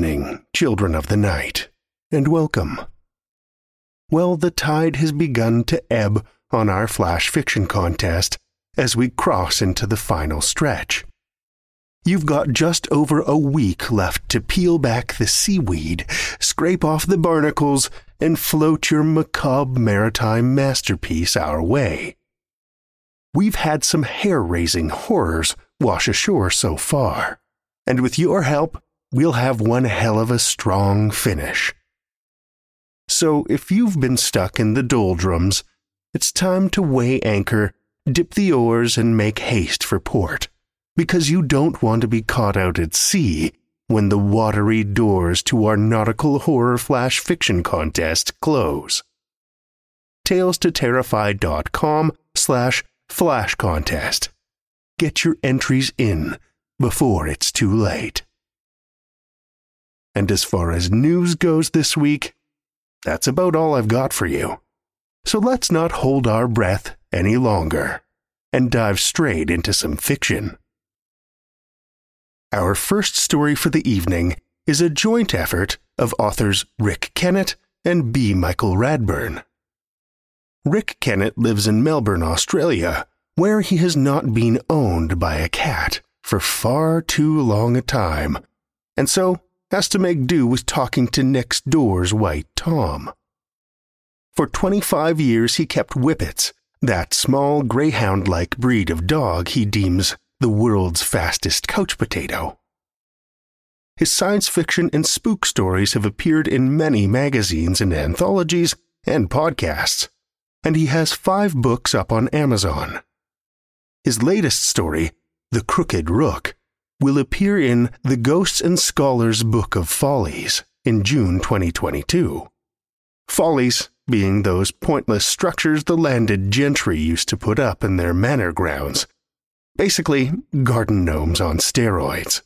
Evening, children of the night, and welcome. Well, the tide has begun to ebb on our flash fiction contest as we cross into the final stretch. You've got just over a week left to peel back the seaweed, scrape off the barnacles, and float your macabre maritime masterpiece our way. We've had some hair raising horrors wash ashore so far, and with your help, we'll have one hell of a strong finish. So if you've been stuck in the doldrums, it's time to weigh anchor, dip the oars, and make haste for port, because you don't want to be caught out at sea when the watery doors to our nautical horror flash fiction contest close. Tales to TalesToTerrify.com slash flash contest. Get your entries in before it's too late. And as far as news goes this week, that's about all I've got for you. So let's not hold our breath any longer and dive straight into some fiction. Our first story for the evening is a joint effort of authors Rick Kennett and B. Michael Radburn. Rick Kennett lives in Melbourne, Australia, where he has not been owned by a cat for far too long a time, and so has to make do with talking to next door's white Tom. For 25 years, he kept Whippets, that small greyhound like breed of dog he deems the world's fastest couch potato. His science fiction and spook stories have appeared in many magazines and anthologies and podcasts, and he has five books up on Amazon. His latest story, The Crooked Rook, will appear in the Ghosts and Scholars Book of Follies in June 2022. Follies being those pointless structures the landed gentry used to put up in their manor grounds. Basically, garden gnomes on steroids.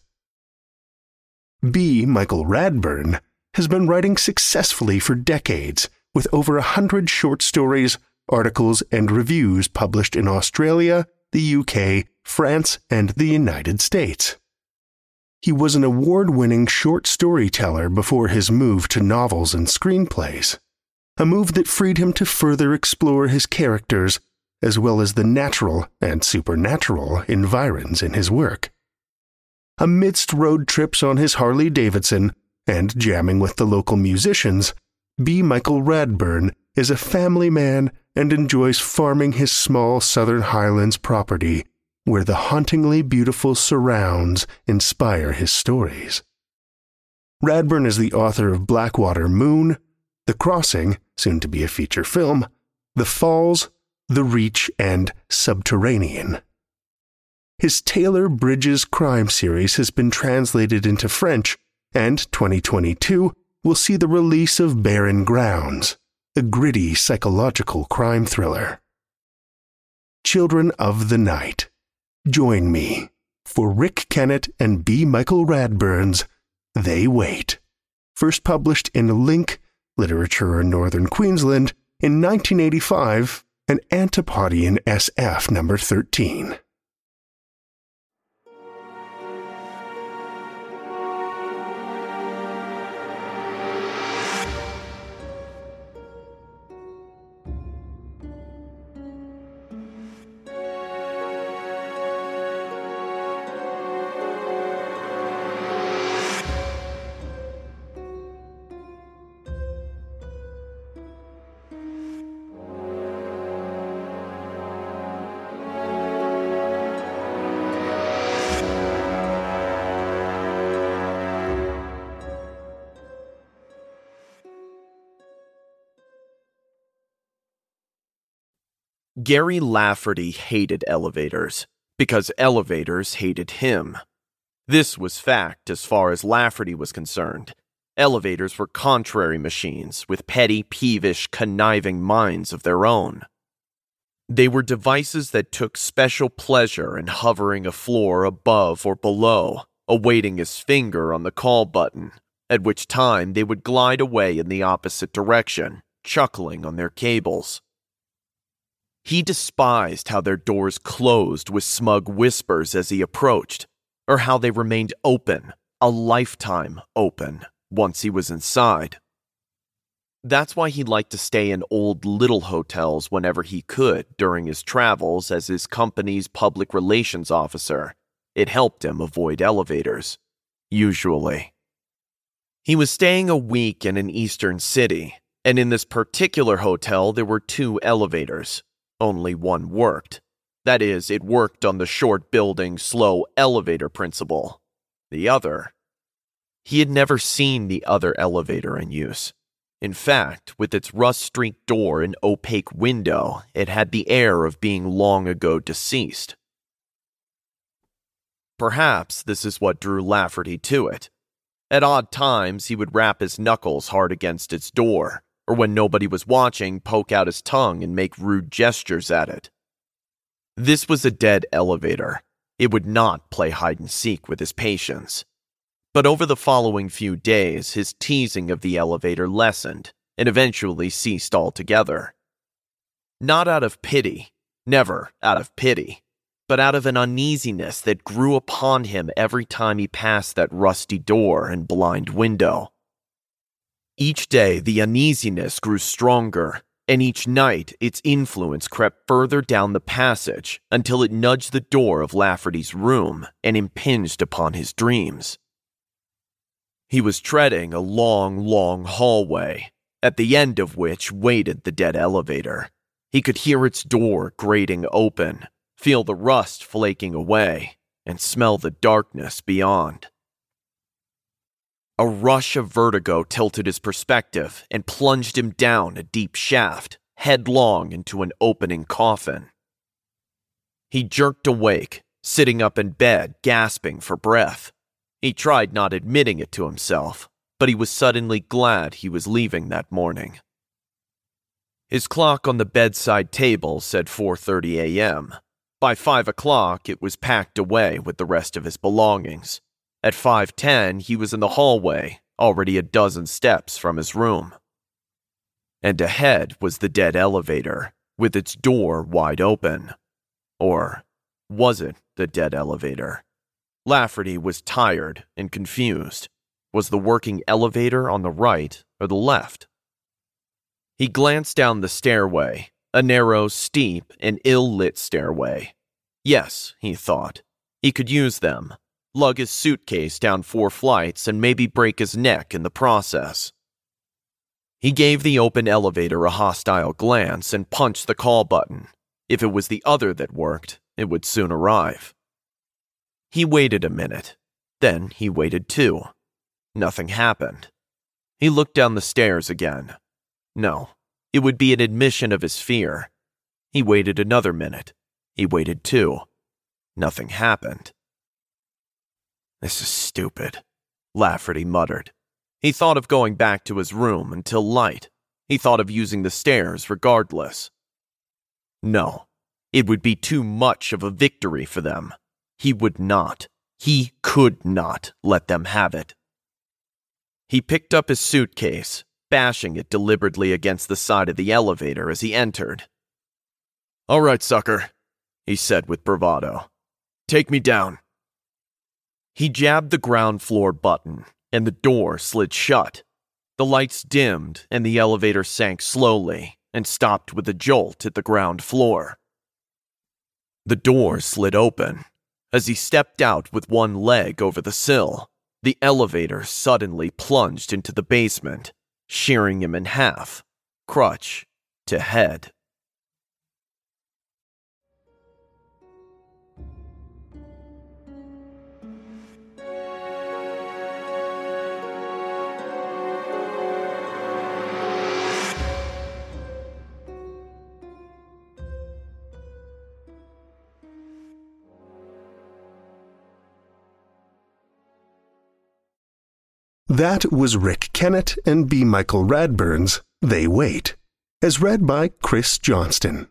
B. Michael Radburn has been writing successfully for decades, with over a hundred short stories, articles, and reviews published in Australia, the UK, France, and the United States. He was an award winning short storyteller before his move to novels and screenplays, a move that freed him to further explore his characters as well as the natural and supernatural environs in his work. Amidst road trips on his Harley Davidson and jamming with the local musicians, B. Michael Radburn is a family man and enjoys farming his small southern highlands property where the hauntingly beautiful surrounds inspire his stories. Radburn is the author of Blackwater Moon, The Crossing, soon to be a feature film, The Falls, The Reach, and Subterranean. His Taylor Bridges crime series has been translated into French, and 2022 will see the release of Barren Grounds, a gritty psychological crime thriller. Children of the Night. Join me for Rick Kennett and B. Michael Radburn's They Wait. First published in LiNQ, Literature in Northern Queensland in 1985 and Antipodean SF number 13. Gary Lafferty hated elevators because elevators hated him. This was fact as far as Lafferty was concerned. Elevators were contrary machines with petty, peevish, conniving minds of their own. They were devices that took special pleasure in hovering a floor above or below, awaiting his finger on the call button, at which time they would glide away in the opposite direction, chuckling on their cables. He despised how their doors closed with smug whispers as he approached, or how they remained open, a lifetime open, once he was inside. That's why he liked to stay in old little hotels whenever he could during his travels as his company's public relations officer. It helped him avoid elevators, usually. He was staying a week in an eastern city, and in this particular hotel there were two elevators only one worked. That is, it worked on the short building, slow elevator principle. The other. He had never seen the other elevator in use. In fact, with its rust streaked door and opaque window, it had the air of being long ago deceased. Perhaps this is what drew Lafferty to it. At odd times, he would rap his knuckles hard against its door, or when nobody was watching, poke out his tongue and make rude gestures at it. This was a dead elevator. It would not play hide and seek with his patience. But over the following few days, his teasing of the elevator lessened and eventually ceased altogether. Not out of pity, never out of pity, but out of an uneasiness that grew upon him every time he passed that rusty door and blind window. Each day, the uneasiness grew stronger, and each night, its influence crept further down the passage until it nudged the door of Lafferty's room and impinged upon his dreams. He was treading a long, long hallway, at the end of which waited the dead elevator. He could hear its door grating open, feel the rust flaking away, and smell the darkness beyond. A rush of vertigo tilted his perspective and plunged him down a deep shaft, headlong into an opening coffin. He jerked awake, sitting up in bed, gasping for breath. He tried not admitting it to himself, but he was suddenly glad he was leaving that morning. His clock on the bedside table said 4:30 a.m. By 5 o'clock, it was packed away with the rest of his belongings, at 5:10, he was in the hallway, already a dozen steps from his room. And ahead was the dead elevator, with its door wide open. Or was it the dead elevator? Lafferty was tired and confused. Was the working elevator on the right or the left? He glanced down the stairway, a narrow, steep, and ill lit stairway. Yes, he thought, he could use them lug his suitcase down four flights, and maybe break his neck in the process. He gave the open elevator a hostile glance and punched the call button. If it was the other that worked, it would soon arrive. He waited a minute. Then he waited too. Nothing happened. He looked down the stairs again. No, it would be an admission of his fear. He waited another minute. He waited too. Nothing happened. This is stupid, Lafferty muttered. He thought of going back to his room until light. He thought of using the stairs regardless. No, it would be too much of a victory for them. He would not, he could not let them have it. He picked up his suitcase, bashing it deliberately against the side of the elevator as he entered. All right, sucker, he said with bravado. Take me down. He jabbed the ground floor button, and the door slid shut. The lights dimmed, and the elevator sank slowly and stopped with a jolt at the ground floor. The door slid open. As he stepped out with one leg over the sill, the elevator suddenly plunged into the basement, shearing him in half, crutch to head. That was Rick Kennett and B. Michael Radburn's They Wait, as read by Chris Johnston.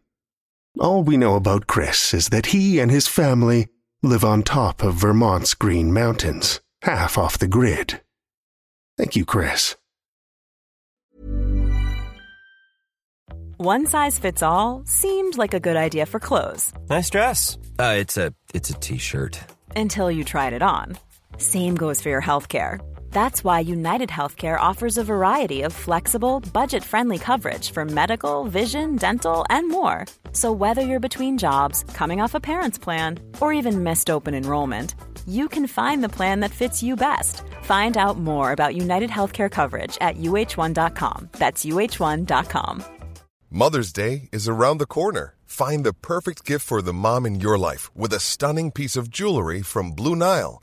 All we know about Chris is that he and his family live on top of Vermont's Green Mountains, half off the grid. Thank you, Chris. One size fits all seemed like a good idea for clothes Nice dress. Uh, it's a it's a t-shirt. until you tried it on. Same goes for your healthcare. That's why United Healthcare offers a variety of flexible, budget friendly coverage for medical, vision, dental, and more. So, whether you're between jobs, coming off a parent's plan, or even missed open enrollment, you can find the plan that fits you best. Find out more about United Healthcare coverage at uh1.com. That's uh1.com. Mother's Day is around the corner. Find the perfect gift for the mom in your life with a stunning piece of jewelry from Blue Nile.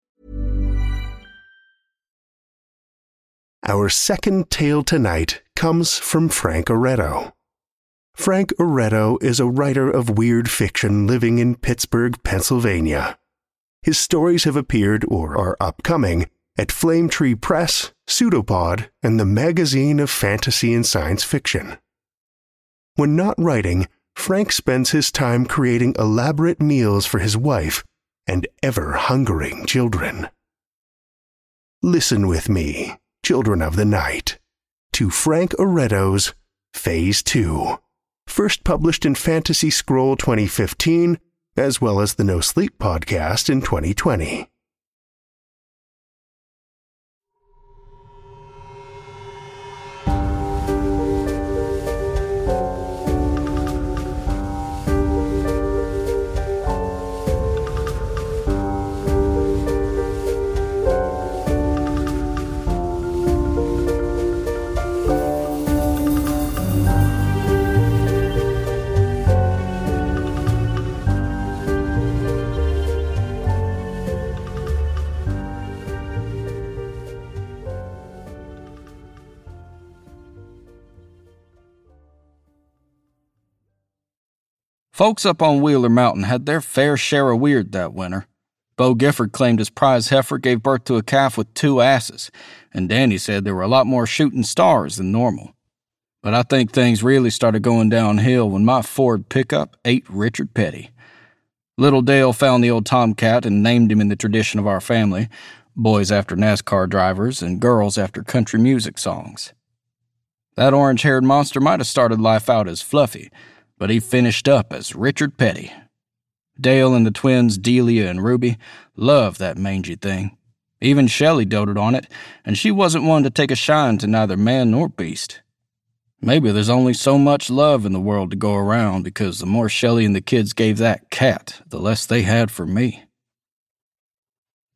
Our second tale tonight comes from Frank Oreto. Frank Oreto is a writer of weird fiction living in Pittsburgh, Pennsylvania. His stories have appeared or are upcoming at Flame Tree Press, Pseudopod, and the Magazine of Fantasy and Science Fiction. When not writing, Frank spends his time creating elaborate meals for his wife and ever hungering children. Listen with me, children of the night, to Frank Oreto's Phase 2, first published in Fantasy Scroll 2015, as well as the No Sleep podcast in 2020. Folks up on Wheeler Mountain had their fair share of weird that winter. Bo Gifford claimed his prize heifer gave birth to a calf with two asses, and Danny said there were a lot more shooting stars than normal. But I think things really started going downhill when my Ford pickup ate Richard Petty. Little Dale found the old tomcat and named him in the tradition of our family boys after NASCAR drivers and girls after country music songs. That orange haired monster might have started life out as Fluffy, but he finished up as Richard Petty, Dale and the twins, Delia and Ruby, loved that mangy thing. Even Shelley doted on it, and she wasn't one to take a shine to neither man nor beast. Maybe there's only so much love in the world to go around because the more Shelley and the kids gave that cat, the less they had for me.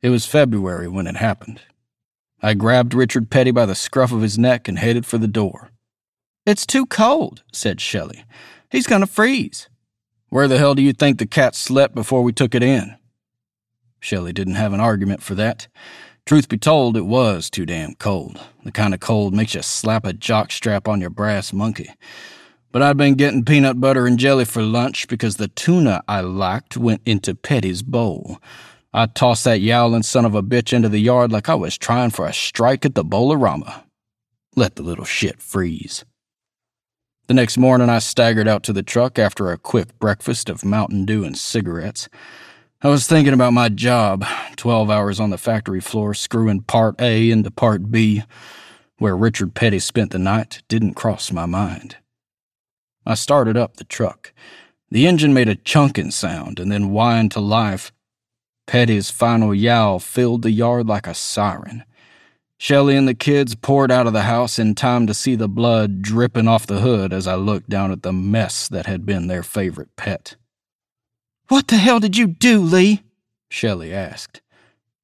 It was February when it happened. I grabbed Richard Petty by the scruff of his neck and headed for the door. It's too cold, said Shelley. He's going to freeze. Where the hell do you think the cat slept before we took it in? Shelley didn't have an argument for that. Truth be told, it was too damn cold. The kind of cold makes you slap a jockstrap on your brass monkey. But I'd been getting peanut butter and jelly for lunch because the tuna I liked went into Petty's bowl. I tossed that yowling son of a bitch into the yard like I was trying for a strike at the Bowl-O-Rama. Let the little shit freeze. The next morning, I staggered out to the truck after a quick breakfast of Mountain Dew and cigarettes. I was thinking about my job 12 hours on the factory floor, screwing part A into part B. Where Richard Petty spent the night didn't cross my mind. I started up the truck. The engine made a chunking sound and then whined to life. Petty's final yowl filled the yard like a siren. Shelley and the kids poured out of the house in time to see the blood dripping off the hood as I looked down at the mess that had been their favorite pet. What the hell did you do, Lee? Shelly asked.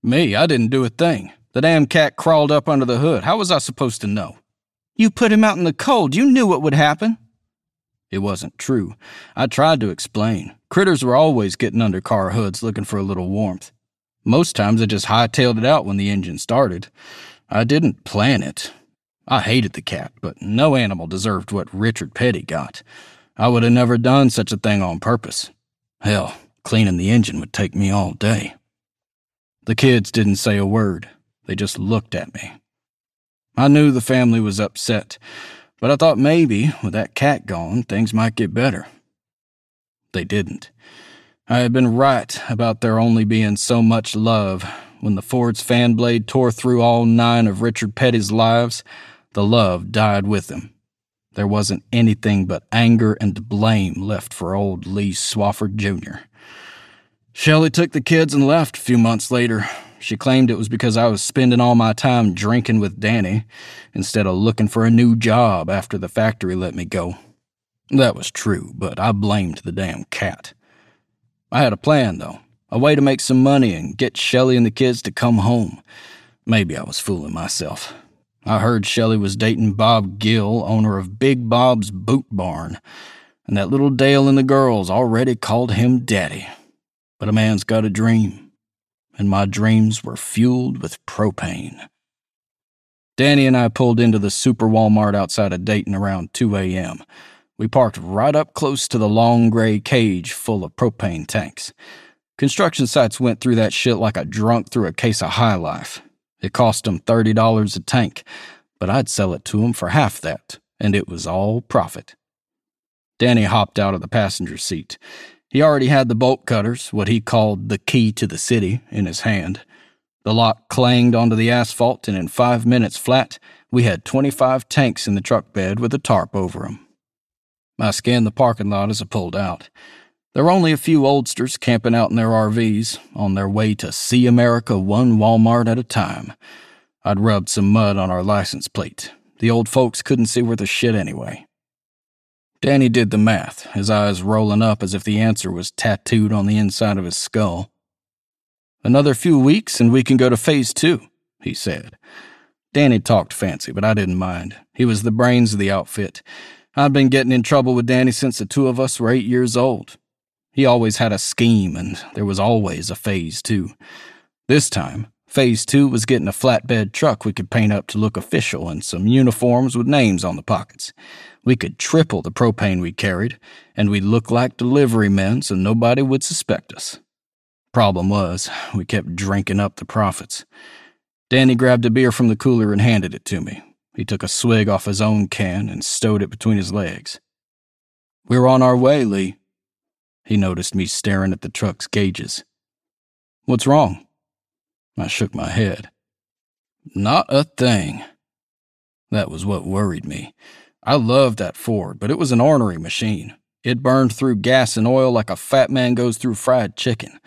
Me, I didn't do a thing. The damn cat crawled up under the hood. How was I supposed to know? You put him out in the cold. You knew what would happen. It wasn't true. I tried to explain. Critters were always getting under car hoods looking for a little warmth. Most times I just hightailed it out when the engine started. I didn't plan it. I hated the cat, but no animal deserved what Richard Petty got. I would have never done such a thing on purpose. Hell, cleaning the engine would take me all day. The kids didn't say a word. They just looked at me. I knew the family was upset, but I thought maybe, with that cat gone, things might get better. They didn't. I had been right about there only being so much love when the Ford's fan blade tore through all nine of Richard Petty's lives, the love died with him. There wasn't anything but anger and blame left for old Lee Swafford Jr. Shelley took the kids and left a few months later. She claimed it was because I was spending all my time drinking with Danny instead of looking for a new job after the factory let me go. That was true, but I blamed the damn cat. I had a plan, though a way to make some money and get Shelley and the kids to come home. Maybe I was fooling myself. I heard Shelley was dating Bob Gill, owner of Big Bob's Boot Barn, and that little Dale and the girls already called him Daddy. But a man's got a dream, and my dreams were fueled with propane. Danny and I pulled into the Super Walmart outside of Dayton around 2 a.m. We parked right up close to the long gray cage full of propane tanks. Construction sites went through that shit like a drunk through a case of High Life. It cost them $30 a tank, but I'd sell it to them for half that, and it was all profit. Danny hopped out of the passenger seat. He already had the bolt cutters, what he called the key to the city, in his hand. The lock clanged onto the asphalt, and in five minutes flat, we had 25 tanks in the truck bed with a tarp over them. I scanned the parking lot as I pulled out. There were only a few oldsters camping out in their RVs, on their way to see America one Walmart at a time. I'd rubbed some mud on our license plate. The old folks couldn't see worth a shit anyway. Danny did the math, his eyes rolling up as if the answer was tattooed on the inside of his skull. Another few weeks and we can go to phase two, he said. Danny talked fancy, but I didn't mind. He was the brains of the outfit. I'd been getting in trouble with Danny since the two of us were eight years old. He always had a scheme, and there was always a phase two. This time, phase two was getting a flatbed truck we could paint up to look official and some uniforms with names on the pockets. We could triple the propane we carried, and we'd look like delivery men so nobody would suspect us. Problem was, we kept drinking up the profits. Danny grabbed a beer from the cooler and handed it to me. He took a swig off his own can and stowed it between his legs. We're on our way, Lee. He noticed me staring at the truck's gauges. What's wrong? I shook my head. Not a thing. That was what worried me. I loved that Ford, but it was an ornery machine. It burned through gas and oil like a fat man goes through fried chicken.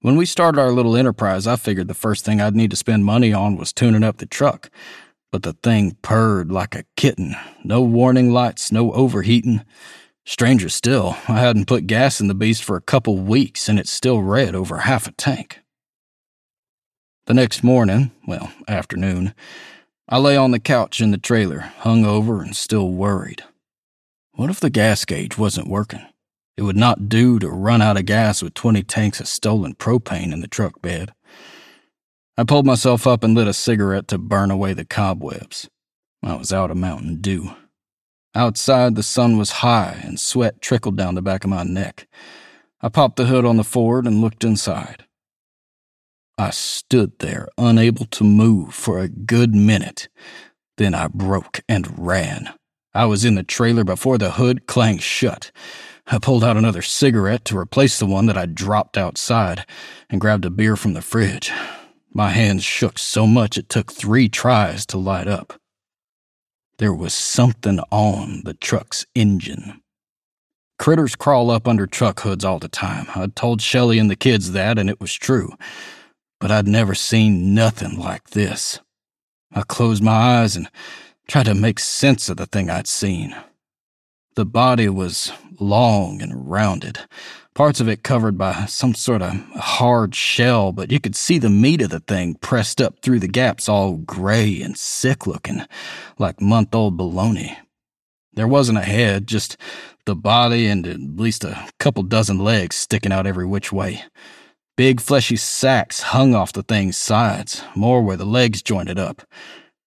When we started our little enterprise, I figured the first thing I'd need to spend money on was tuning up the truck. But the thing purred like a kitten. No warning lights, no overheating. Stranger still, I hadn't put gas in the beast for a couple weeks and it still read over half a tank. The next morning, well, afternoon, I lay on the couch in the trailer, hung over and still worried. What if the gas gauge wasn't working? It would not do to run out of gas with 20 tanks of stolen propane in the truck bed. I pulled myself up and lit a cigarette to burn away the cobwebs. I was out of Mountain Dew. Outside, the sun was high and sweat trickled down the back of my neck. I popped the hood on the Ford and looked inside. I stood there, unable to move for a good minute. Then I broke and ran. I was in the trailer before the hood clanged shut. I pulled out another cigarette to replace the one that I'd dropped outside and grabbed a beer from the fridge. My hands shook so much it took three tries to light up. There was something on the truck's engine. Critters crawl up under truck hoods all the time. I'd told Shelley and the kids that, and it was true but I'd never seen nothing like this. I closed my eyes and tried to make sense of the thing I'd seen. The body was long and rounded, parts of it covered by some sort of hard shell, but you could see the meat of the thing pressed up through the gaps, all gray and sick looking, like month old bologna. There wasn't a head, just the body and at least a couple dozen legs sticking out every which way. Big fleshy sacks hung off the thing's sides, more where the legs jointed up.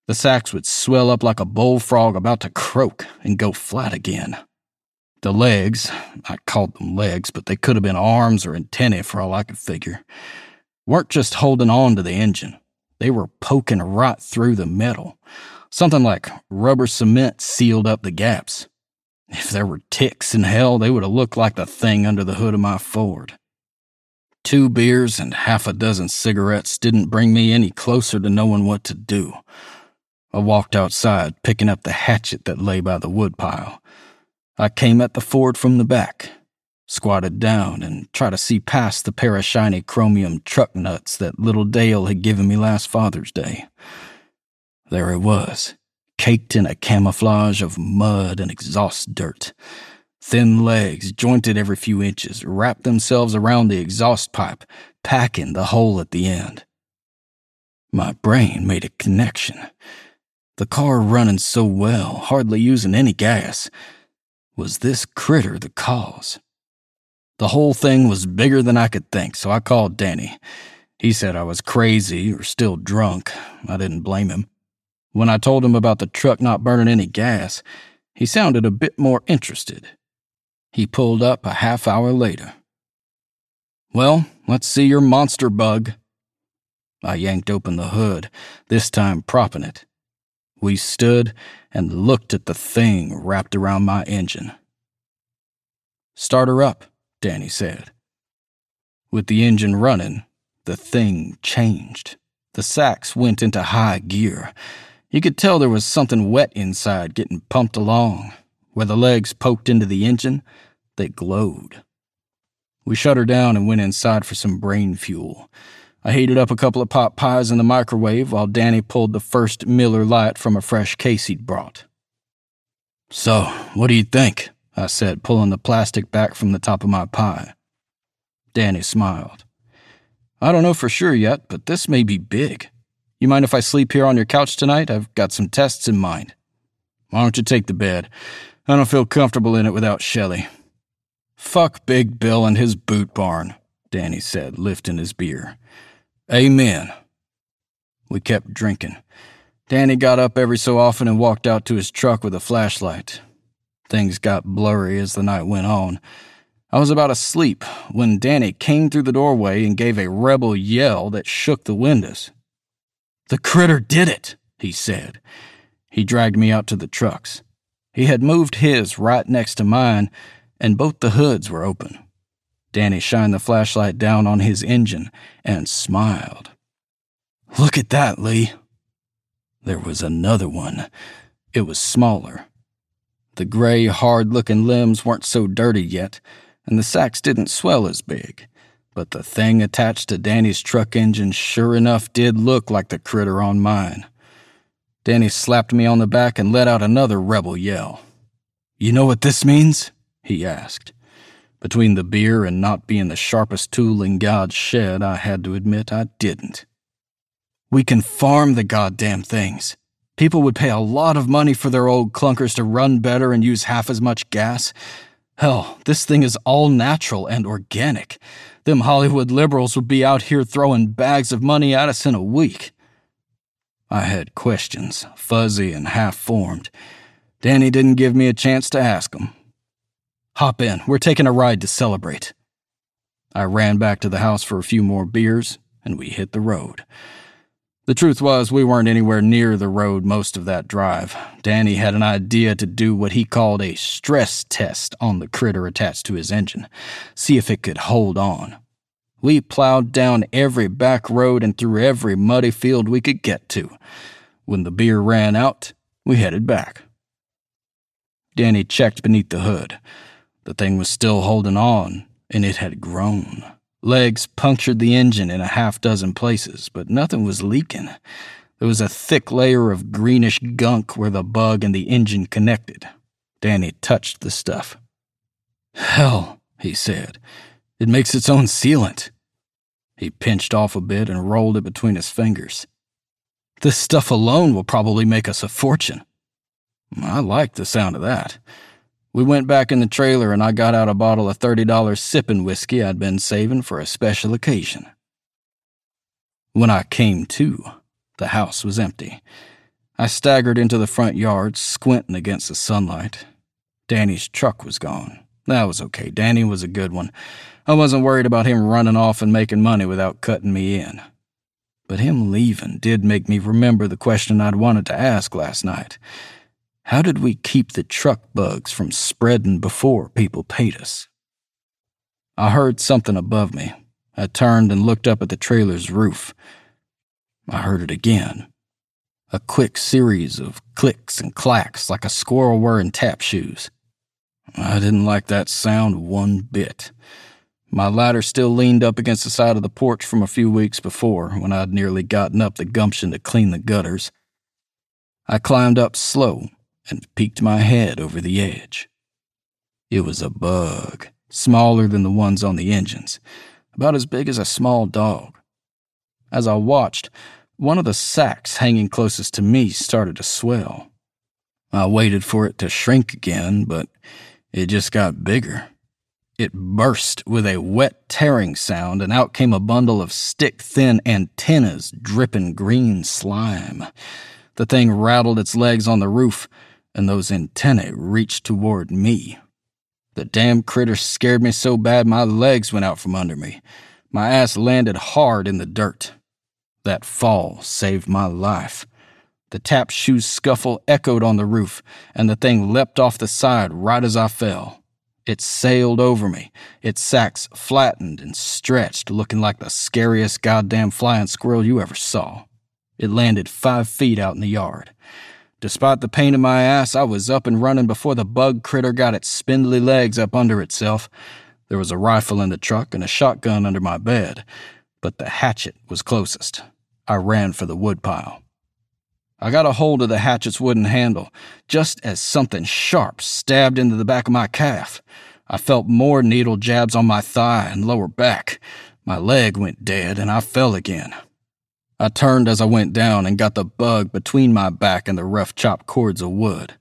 The sacks would swell up like a bullfrog about to croak and go flat again. The legs, I called them legs, but they could have been arms or antennae for all I could figure, weren't just holding on to the engine. They were poking right through the metal. Something like rubber cement sealed up the gaps. If there were ticks in hell, they would have looked like the thing under the hood of my Ford. Two beers and half a dozen cigarettes didn't bring me any closer to knowing what to do. I walked outside, picking up the hatchet that lay by the woodpile. I came at the Ford from the back, squatted down, and tried to see past the pair of shiny chromium truck nuts that little Dale had given me last Father's Day. There it was, caked in a camouflage of mud and exhaust dirt. Thin legs, jointed every few inches, wrapped themselves around the exhaust pipe, packing the hole at the end. My brain made a connection. The car running so well, hardly using any gas. Was this critter the cause? The whole thing was bigger than I could think, so I called Danny. He said I was crazy or still drunk. I didn't blame him. When I told him about the truck not burning any gas, he sounded a bit more interested. He pulled up a half hour later. Well, let's see your monster bug. I yanked open the hood, this time propping it. We stood and looked at the thing wrapped around my engine. Start her up, Danny said. With the engine running, the thing changed. The sacks went into high gear. You could tell there was something wet inside getting pumped along. Where the legs poked into the engine, they glowed. We shut her down and went inside for some brain fuel. I heated up a couple of pot pies in the microwave while Danny pulled the first Miller Lite from a fresh case he'd brought. So, what do you think? I said, pulling the plastic back from the top of my pie. Danny smiled. I don't know for sure yet, but this may be big. You mind if I sleep here on your couch tonight? I've got some tests in mind. Why don't you take the bed? I don't feel comfortable in it without Shelley. Fuck Big Bill and his boot barn, Danny said, lifting his beer. Amen. We kept drinking. Danny got up every so often and walked out to his truck with a flashlight. Things got blurry as the night went on. I was about asleep when Danny came through the doorway and gave a rebel yell that shook the windows. The critter did it, he said. He dragged me out to the trucks. He had moved his right next to mine, and both the hoods were open. Danny shined the flashlight down on his engine and smiled. Look at that, Lee. There was another one. It was smaller. The gray, hard looking limbs weren't so dirty yet, and the sacks didn't swell as big. But the thing attached to Danny's truck engine sure enough did look like the critter on mine. Danny slapped me on the back and let out another rebel yell. You know what this means? he asked. Between the beer and not being the sharpest tool in God's shed, I had to admit I didn't. We can farm the goddamn things. People would pay a lot of money for their old clunkers to run better and use half as much gas. Hell, this thing is all natural and organic. Them Hollywood liberals would be out here throwing bags of money at us in a week. I had questions, fuzzy and half formed. Danny didn't give me a chance to ask them. Hop in, we're taking a ride to celebrate. I ran back to the house for a few more beers, and we hit the road. The truth was, we weren't anywhere near the road most of that drive. Danny had an idea to do what he called a stress test on the critter attached to his engine, see if it could hold on. We plowed down every back road and through every muddy field we could get to. When the beer ran out, we headed back. Danny checked beneath the hood. The thing was still holding on, and it had grown. Legs punctured the engine in a half dozen places, but nothing was leaking. There was a thick layer of greenish gunk where the bug and the engine connected. Danny touched the stuff. Hell, he said. It makes its own sealant. He pinched off a bit and rolled it between his fingers. This stuff alone will probably make us a fortune. I liked the sound of that. We went back in the trailer and I got out a bottle of $30 sipping whiskey I'd been saving for a special occasion. When I came to, the house was empty. I staggered into the front yard, squinting against the sunlight. Danny's truck was gone. That was okay. Danny was a good one. I wasn't worried about him running off and making money without cutting me in. But him leaving did make me remember the question I'd wanted to ask last night. How did we keep the truck bugs from spreading before people paid us? I heard something above me. I turned and looked up at the trailer's roof. I heard it again. A quick series of clicks and clacks like a squirrel wearing tap shoes. I didn't like that sound one bit. My ladder still leaned up against the side of the porch from a few weeks before when I'd nearly gotten up the gumption to clean the gutters. I climbed up slow and peeked my head over the edge. It was a bug, smaller than the ones on the engines, about as big as a small dog. As I watched, one of the sacks hanging closest to me started to swell. I waited for it to shrink again, but it just got bigger. It burst with a wet tearing sound, and out came a bundle of stick thin antennas dripping green slime. The thing rattled its legs on the roof, and those antennae reached toward me. The damn critter scared me so bad my legs went out from under me. My ass landed hard in the dirt. That fall saved my life. The tap shoes scuffle echoed on the roof, and the thing leapt off the side right as I fell. It sailed over me, its sacks flattened and stretched, looking like the scariest goddamn flying squirrel you ever saw. It landed five feet out in the yard. Despite the pain in my ass, I was up and running before the bug critter got its spindly legs up under itself. There was a rifle in the truck and a shotgun under my bed, but the hatchet was closest. I ran for the woodpile. I got a hold of the hatchet's wooden handle, just as something sharp stabbed into the back of my calf. I felt more needle jabs on my thigh and lower back. My leg went dead, and I fell again. I turned as I went down and got the bug between my back and the rough chopped cords of wood.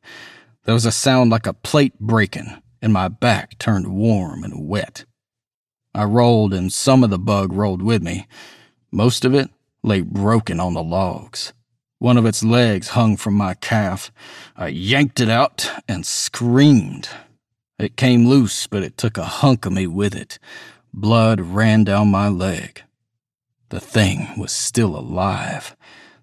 There was a sound like a plate breaking, and my back turned warm and wet. I rolled, and some of the bug rolled with me. Most of it lay broken on the logs. One of its legs hung from my calf. I yanked it out and screamed. It came loose, but it took a hunk of me with it. Blood ran down my leg. The thing was still alive.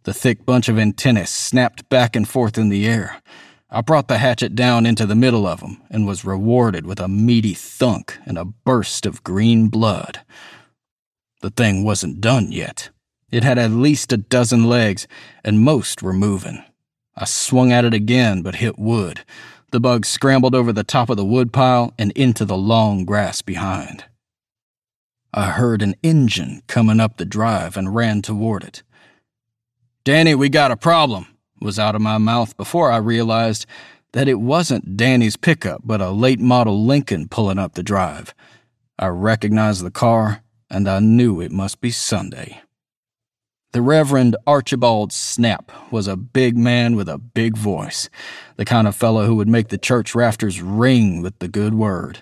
The thick bunch of antennae snapped back and forth in the air. I brought the hatchet down into the middle of them and was rewarded with a meaty thunk and a burst of green blood. The thing wasn't done yet. It had at least a dozen legs, and most were moving. I swung at it again, but hit wood. The bug scrambled over the top of the woodpile and into the long grass behind. I heard an engine coming up the drive and ran toward it. Danny, we got a problem, was out of my mouth before I realized that it wasn't Danny's pickup, but a late model Lincoln pulling up the drive. I recognized the car, and I knew it must be Sunday. The Reverend Archibald Snap was a big man with a big voice, the kind of fellow who would make the church rafters ring with the good word.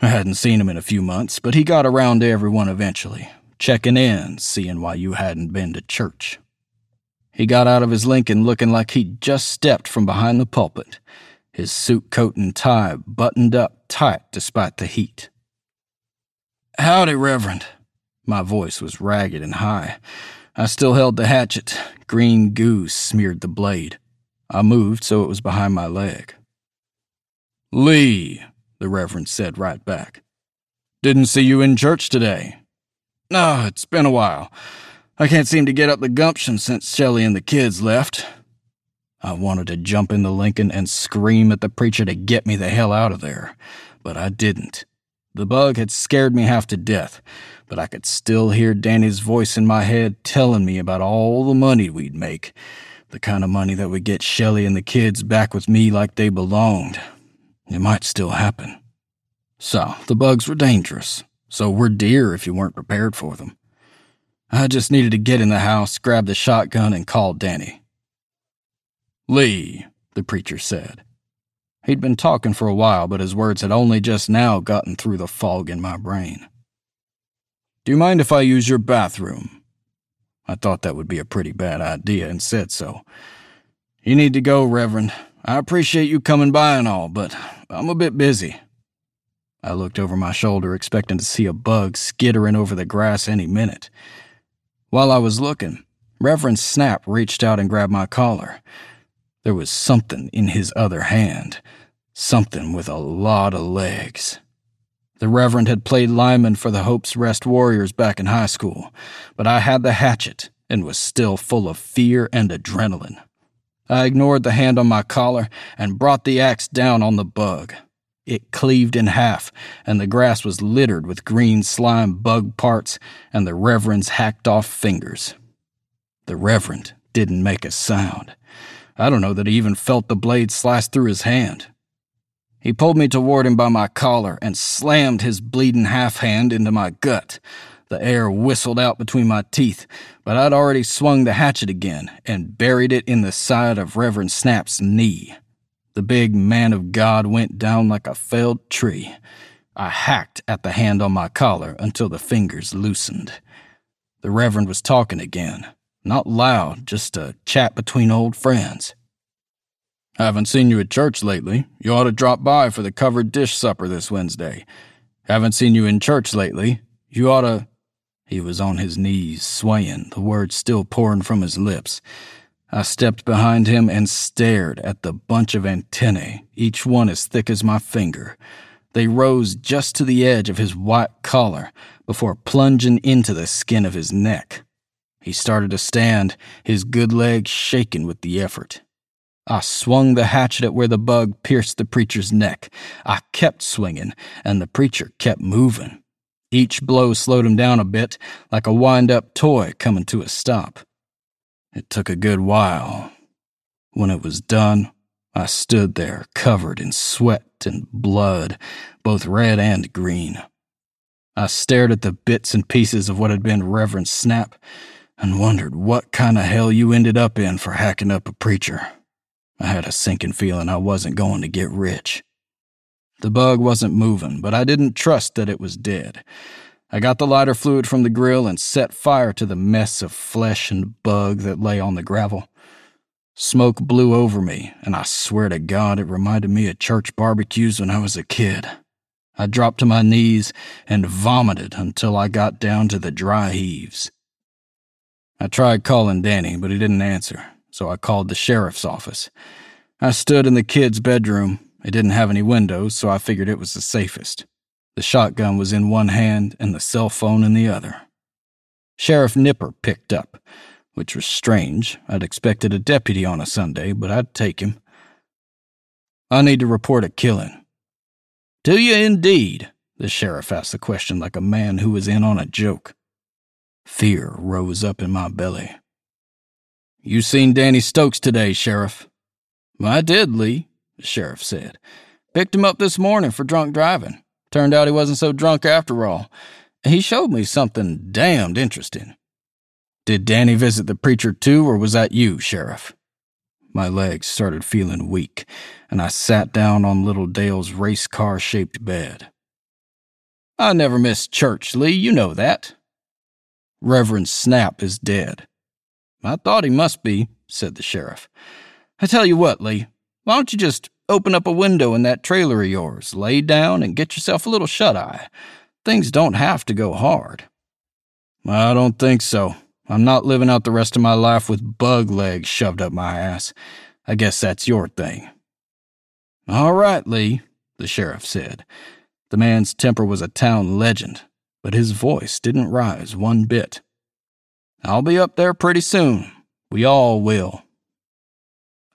I hadn't seen him in a few months, but he got around to everyone eventually, checking in, seeing why you hadn't been to church. He got out of his Lincoln looking like he'd just stepped from behind the pulpit, his suit coat and tie buttoned up tight despite the heat. Howdy, Reverend. My voice was ragged and high. I still held the hatchet. Green goo smeared the blade. I moved so it was behind my leg. Lee, the Reverend said right back. Didn't see you in church today. No, oh, it's been a while. I can't seem to get up the gumption since Shelley and the kids left. I wanted to jump in the Lincoln and scream at the preacher to get me the hell out of there, but I didn't. The bug had scared me half to death, but I could still hear Danny's voice in my head telling me about all the money we'd make, the kind of money that would get Shelley and the kids back with me like they belonged. It might still happen. So, the bugs were dangerous. So were deer if you weren't prepared for them. I just needed to get in the house, grab the shotgun, and call Danny. Lee, the preacher said. He'd been talking for a while, but his words had only just now gotten through the fog in my brain. Do you mind if I use your bathroom? I thought that would be a pretty bad idea and said so. You need to go, Reverend. I appreciate you coming by and all, but I'm a bit busy. I looked over my shoulder, expecting to see a bug skittering over the grass any minute. While I was looking, Reverend Snap reached out and grabbed my collar. There was something in his other hand, something with a lot of legs. The Reverend had played lineman for the Hope's Rest Warriors back in high school, but I had the hatchet and was still full of fear and adrenaline. I ignored the hand on my collar and brought the axe down on the bug. It cleaved in half, and the grass was littered with green slime bug parts and the Reverend's hacked off fingers. The Reverend didn't make a sound. I don't know that he even felt the blade slice through his hand. He pulled me toward him by my collar and slammed his bleeding half hand into my gut. The air whistled out between my teeth, but I'd already swung the hatchet again and buried it in the side of Reverend Snap's knee. The big man of God went down like a felled tree. I hacked at the hand on my collar until the fingers loosened. The Reverend was talking again, not loud, just a chat between old friends. Haven't seen you at church lately. You ought to drop by for the covered dish supper this Wednesday. Haven't seen you in church lately. You ought to. He was on his knees, swaying, the words still pouring from his lips. I stepped behind him and stared at the bunch of antennae, each one as thick as my finger. They rose just to the edge of his white collar before plunging into the skin of his neck. He started to stand, his good leg shaking with the effort. I swung the hatchet at where the bug pierced the preacher's neck. I kept swinging, and the preacher kept moving. Each blow slowed him down a bit, like a wind up toy coming to a stop. It took a good while. When it was done, I stood there covered in sweat and blood, both red and green. I stared at the bits and pieces of what had been Reverend Snap and wondered what kind of hell you ended up in for hacking up a preacher. I had a sinking feeling I wasn't going to get rich. The bug wasn't moving, but I didn't trust that it was dead. I got the lighter fluid from the grill and set fire to the mess of flesh and bug that lay on the gravel. Smoke blew over me, and I swear to God it reminded me of church barbecues when I was a kid. I dropped to my knees and vomited until I got down to the dry heaves. I tried calling Danny, but he didn't answer, so I called the sheriff's office. I stood in the kid's bedroom. It didn't have any windows, so I figured it was the safest. The shotgun was in one hand and the cell phone in the other. Sheriff Nipper picked up, which was strange. I'd expected a deputy on a Sunday, but I'd take him. I need to report a killing. Do you indeed? The sheriff asked the question like a man who was in on a joke. Fear rose up in my belly. You seen Danny Stokes today, Sheriff? I did, Lee, the sheriff said. Picked him up this morning for drunk driving. Turned out he wasn't so drunk after all. He showed me something damned interesting. Did Danny visit the preacher too, or was that you, Sheriff? My legs started feeling weak, and I sat down on little Dale's race car shaped bed. I never missed church, Lee, you know that. Reverend Snap is dead. I thought he must be, said the sheriff. I tell you what, Lee, why don't you just open up a window in that trailer of yours, lay down, and get yourself a little shut eye? Things don't have to go hard. I don't think so. I'm not living out the rest of my life with bug legs shoved up my ass. I guess that's your thing. All right, Lee, the sheriff said. The man's temper was a town legend, but his voice didn't rise one bit. I'll be up there pretty soon. We all will.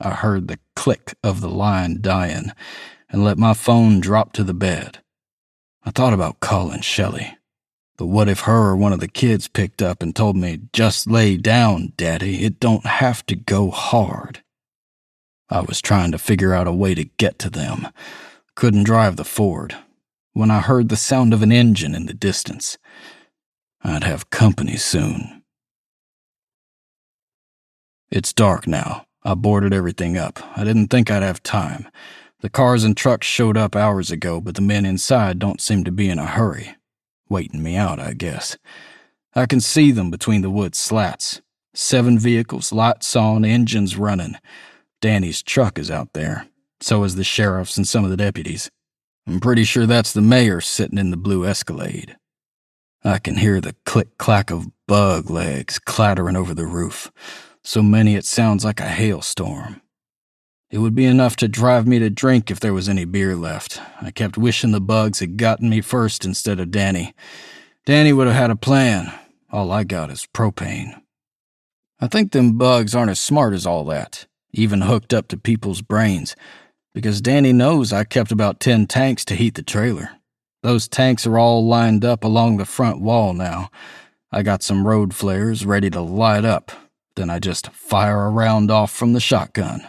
I heard the click of the line dying and let my phone drop to the bed. I thought about calling Shelley. But what if her or one of the kids picked up and told me, just lay down, Daddy, it don't have to go hard? I was trying to figure out a way to get to them. Couldn't drive the Ford. When I heard the sound of an engine in the distance, I'd have company soon. It's dark now. I boarded everything up. I didn't think I'd have time. The cars and trucks showed up hours ago, but the men inside don't seem to be in a hurry. Waiting me out, I guess. I can see them between the wood slats. Seven vehicles, lights on, engines running. Danny's truck is out there. So is the sheriff's and some of the deputies. I'm pretty sure that's the mayor sitting in the blue Escalade. I can hear the click clack of bug legs clattering over the roof so many it sounds like a hailstorm. It would be enough to drive me to drink if there was any beer left. I kept wishing the bugs had gotten me first instead of Danny. Danny would have had a plan. All I got is propane. I think them bugs aren't as smart as all that, even hooked up to people's brains, because Danny knows I kept about ten tanks to heat the trailer. Those tanks are all lined up along the front wall now. I got some road flares ready to light up, then I just fire a round off from the shotgun.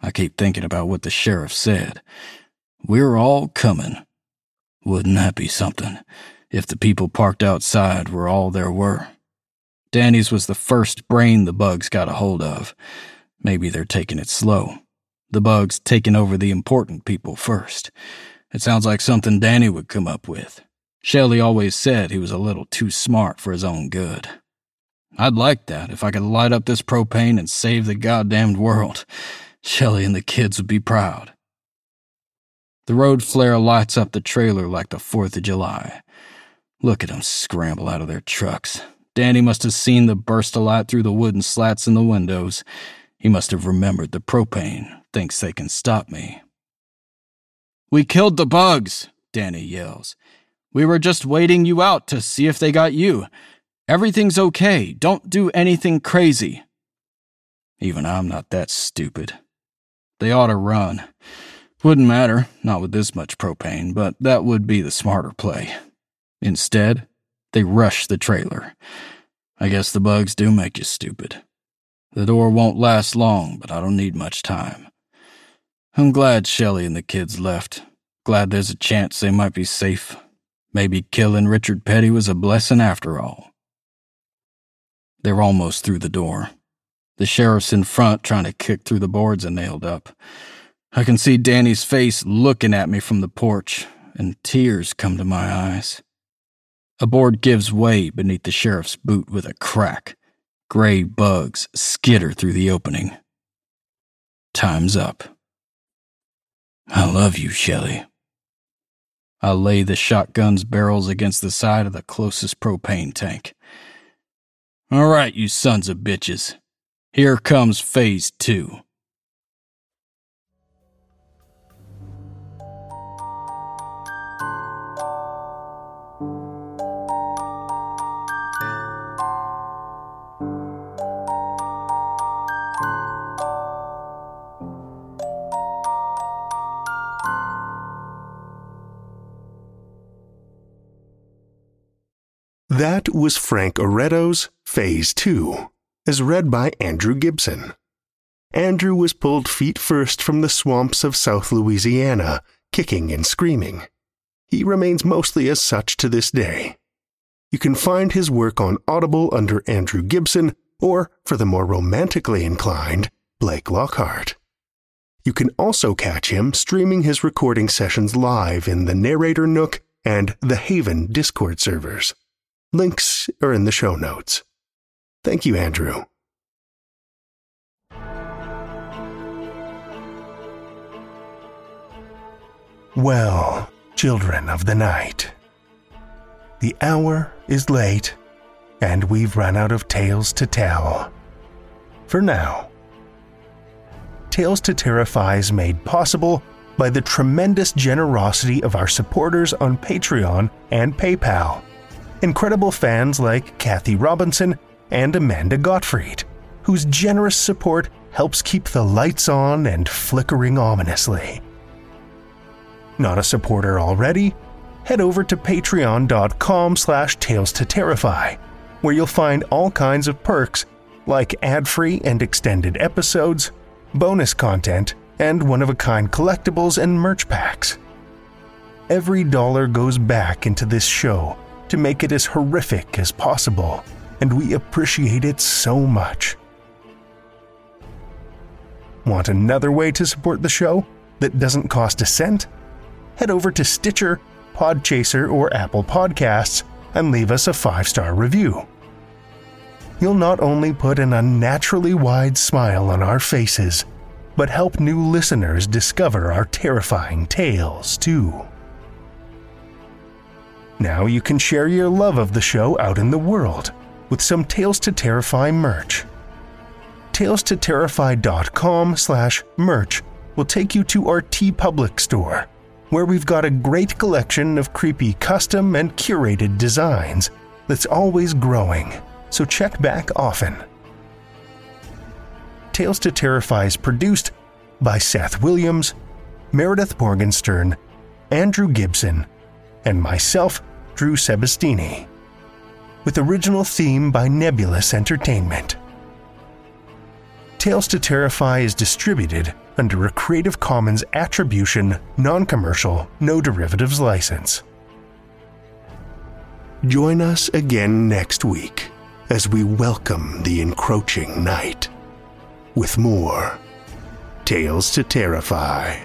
I keep thinking about what the sheriff said. We're all coming. Wouldn't that be something if the people parked outside were all there were? Danny's was the first brain the bugs got a hold of. Maybe they're taking it slow. The bugs taking over the important people first. It sounds like something Danny would come up with. Shelley always said he was a little too smart for his own good. I'd like that if I could light up this propane and save the goddamned world. Shelley and the kids would be proud. The road flare lights up the trailer like the 4th of July. Look at them scramble out of their trucks. Danny must have seen the burst of light through the wooden slats in the windows. He must have remembered the propane, thinks they can stop me. We killed the bugs, Danny yells. We were just waiting you out to see if they got you. Everything's okay. Don't do anything crazy. Even I'm not that stupid. They ought to run. Wouldn't matter, not with this much propane, but that would be the smarter play. Instead, they rush the trailer. I guess the bugs do make you stupid. The door won't last long, but I don't need much time. I'm glad Shelley and the kids left. Glad there's a chance they might be safe. Maybe killing Richard Petty was a blessing after all. They're almost through the door. The sheriff's in front trying to kick through the boards I nailed up. I can see Danny's face looking at me from the porch, and tears come to my eyes. A board gives way beneath the sheriff's boot with a crack. Gray bugs skitter through the opening. Time's up. I love you, Shelley. I lay the shotgun's barrels against the side of the closest propane tank. All right, you sons of bitches. Here comes phase two. That was Frank Oreto's Phase 2, as read by Andrew Gibson. Andrew was pulled feet first from the swamps of South Louisiana, kicking and screaming. He remains mostly as such to this day. You can find his work on Audible under Andrew Gibson, or, for the more romantically inclined, Blake Lockhart. You can also catch him streaming his recording sessions live in the Narrator Nook and the Haven Discord servers. Links are in the show notes. Thank you, Andrew. Well, children of the night, the hour is late, and we've run out of tales to tell. For now. Tales to Terrify is made possible by the tremendous generosity of our supporters on Patreon and PayPal. Incredible fans like Kathy Robinson and Amanda Gottfried, whose generous support helps keep the lights on and flickering ominously. Not a supporter already? Head over to patreon.com slash tales to terrify, where you'll find all kinds of perks like ad-free and extended episodes, bonus content, and one-of-a-kind collectibles and merch packs. Every dollar goes back into this show to make it as horrific as possible, and we appreciate it so much. Want another way to support the show that doesn't cost a cent? Head over to Stitcher, Podchaser, or Apple Podcasts and leave us a five star review. You'll not only put an unnaturally wide smile on our faces, but help new listeners discover our terrifying tales, too. Now you can share your love of the show out in the world with some Tales to Terrify merch. TalesToTerrify.com slash merch will take you to our TeePublic store, where we've got a great collection of creepy custom and curated designs that's always growing, so check back often. Tales to Terrify is produced by Seth Williams, Meredith Morgenstern, Andrew Gibson, and myself, Drew Sebastini, with original theme by Nebulus Entertainment. Tales to Terrify is distributed under a Creative Commons Attribution, Non Commercial, No Derivatives license. Join us again next week as we welcome the encroaching night with more Tales to Terrify.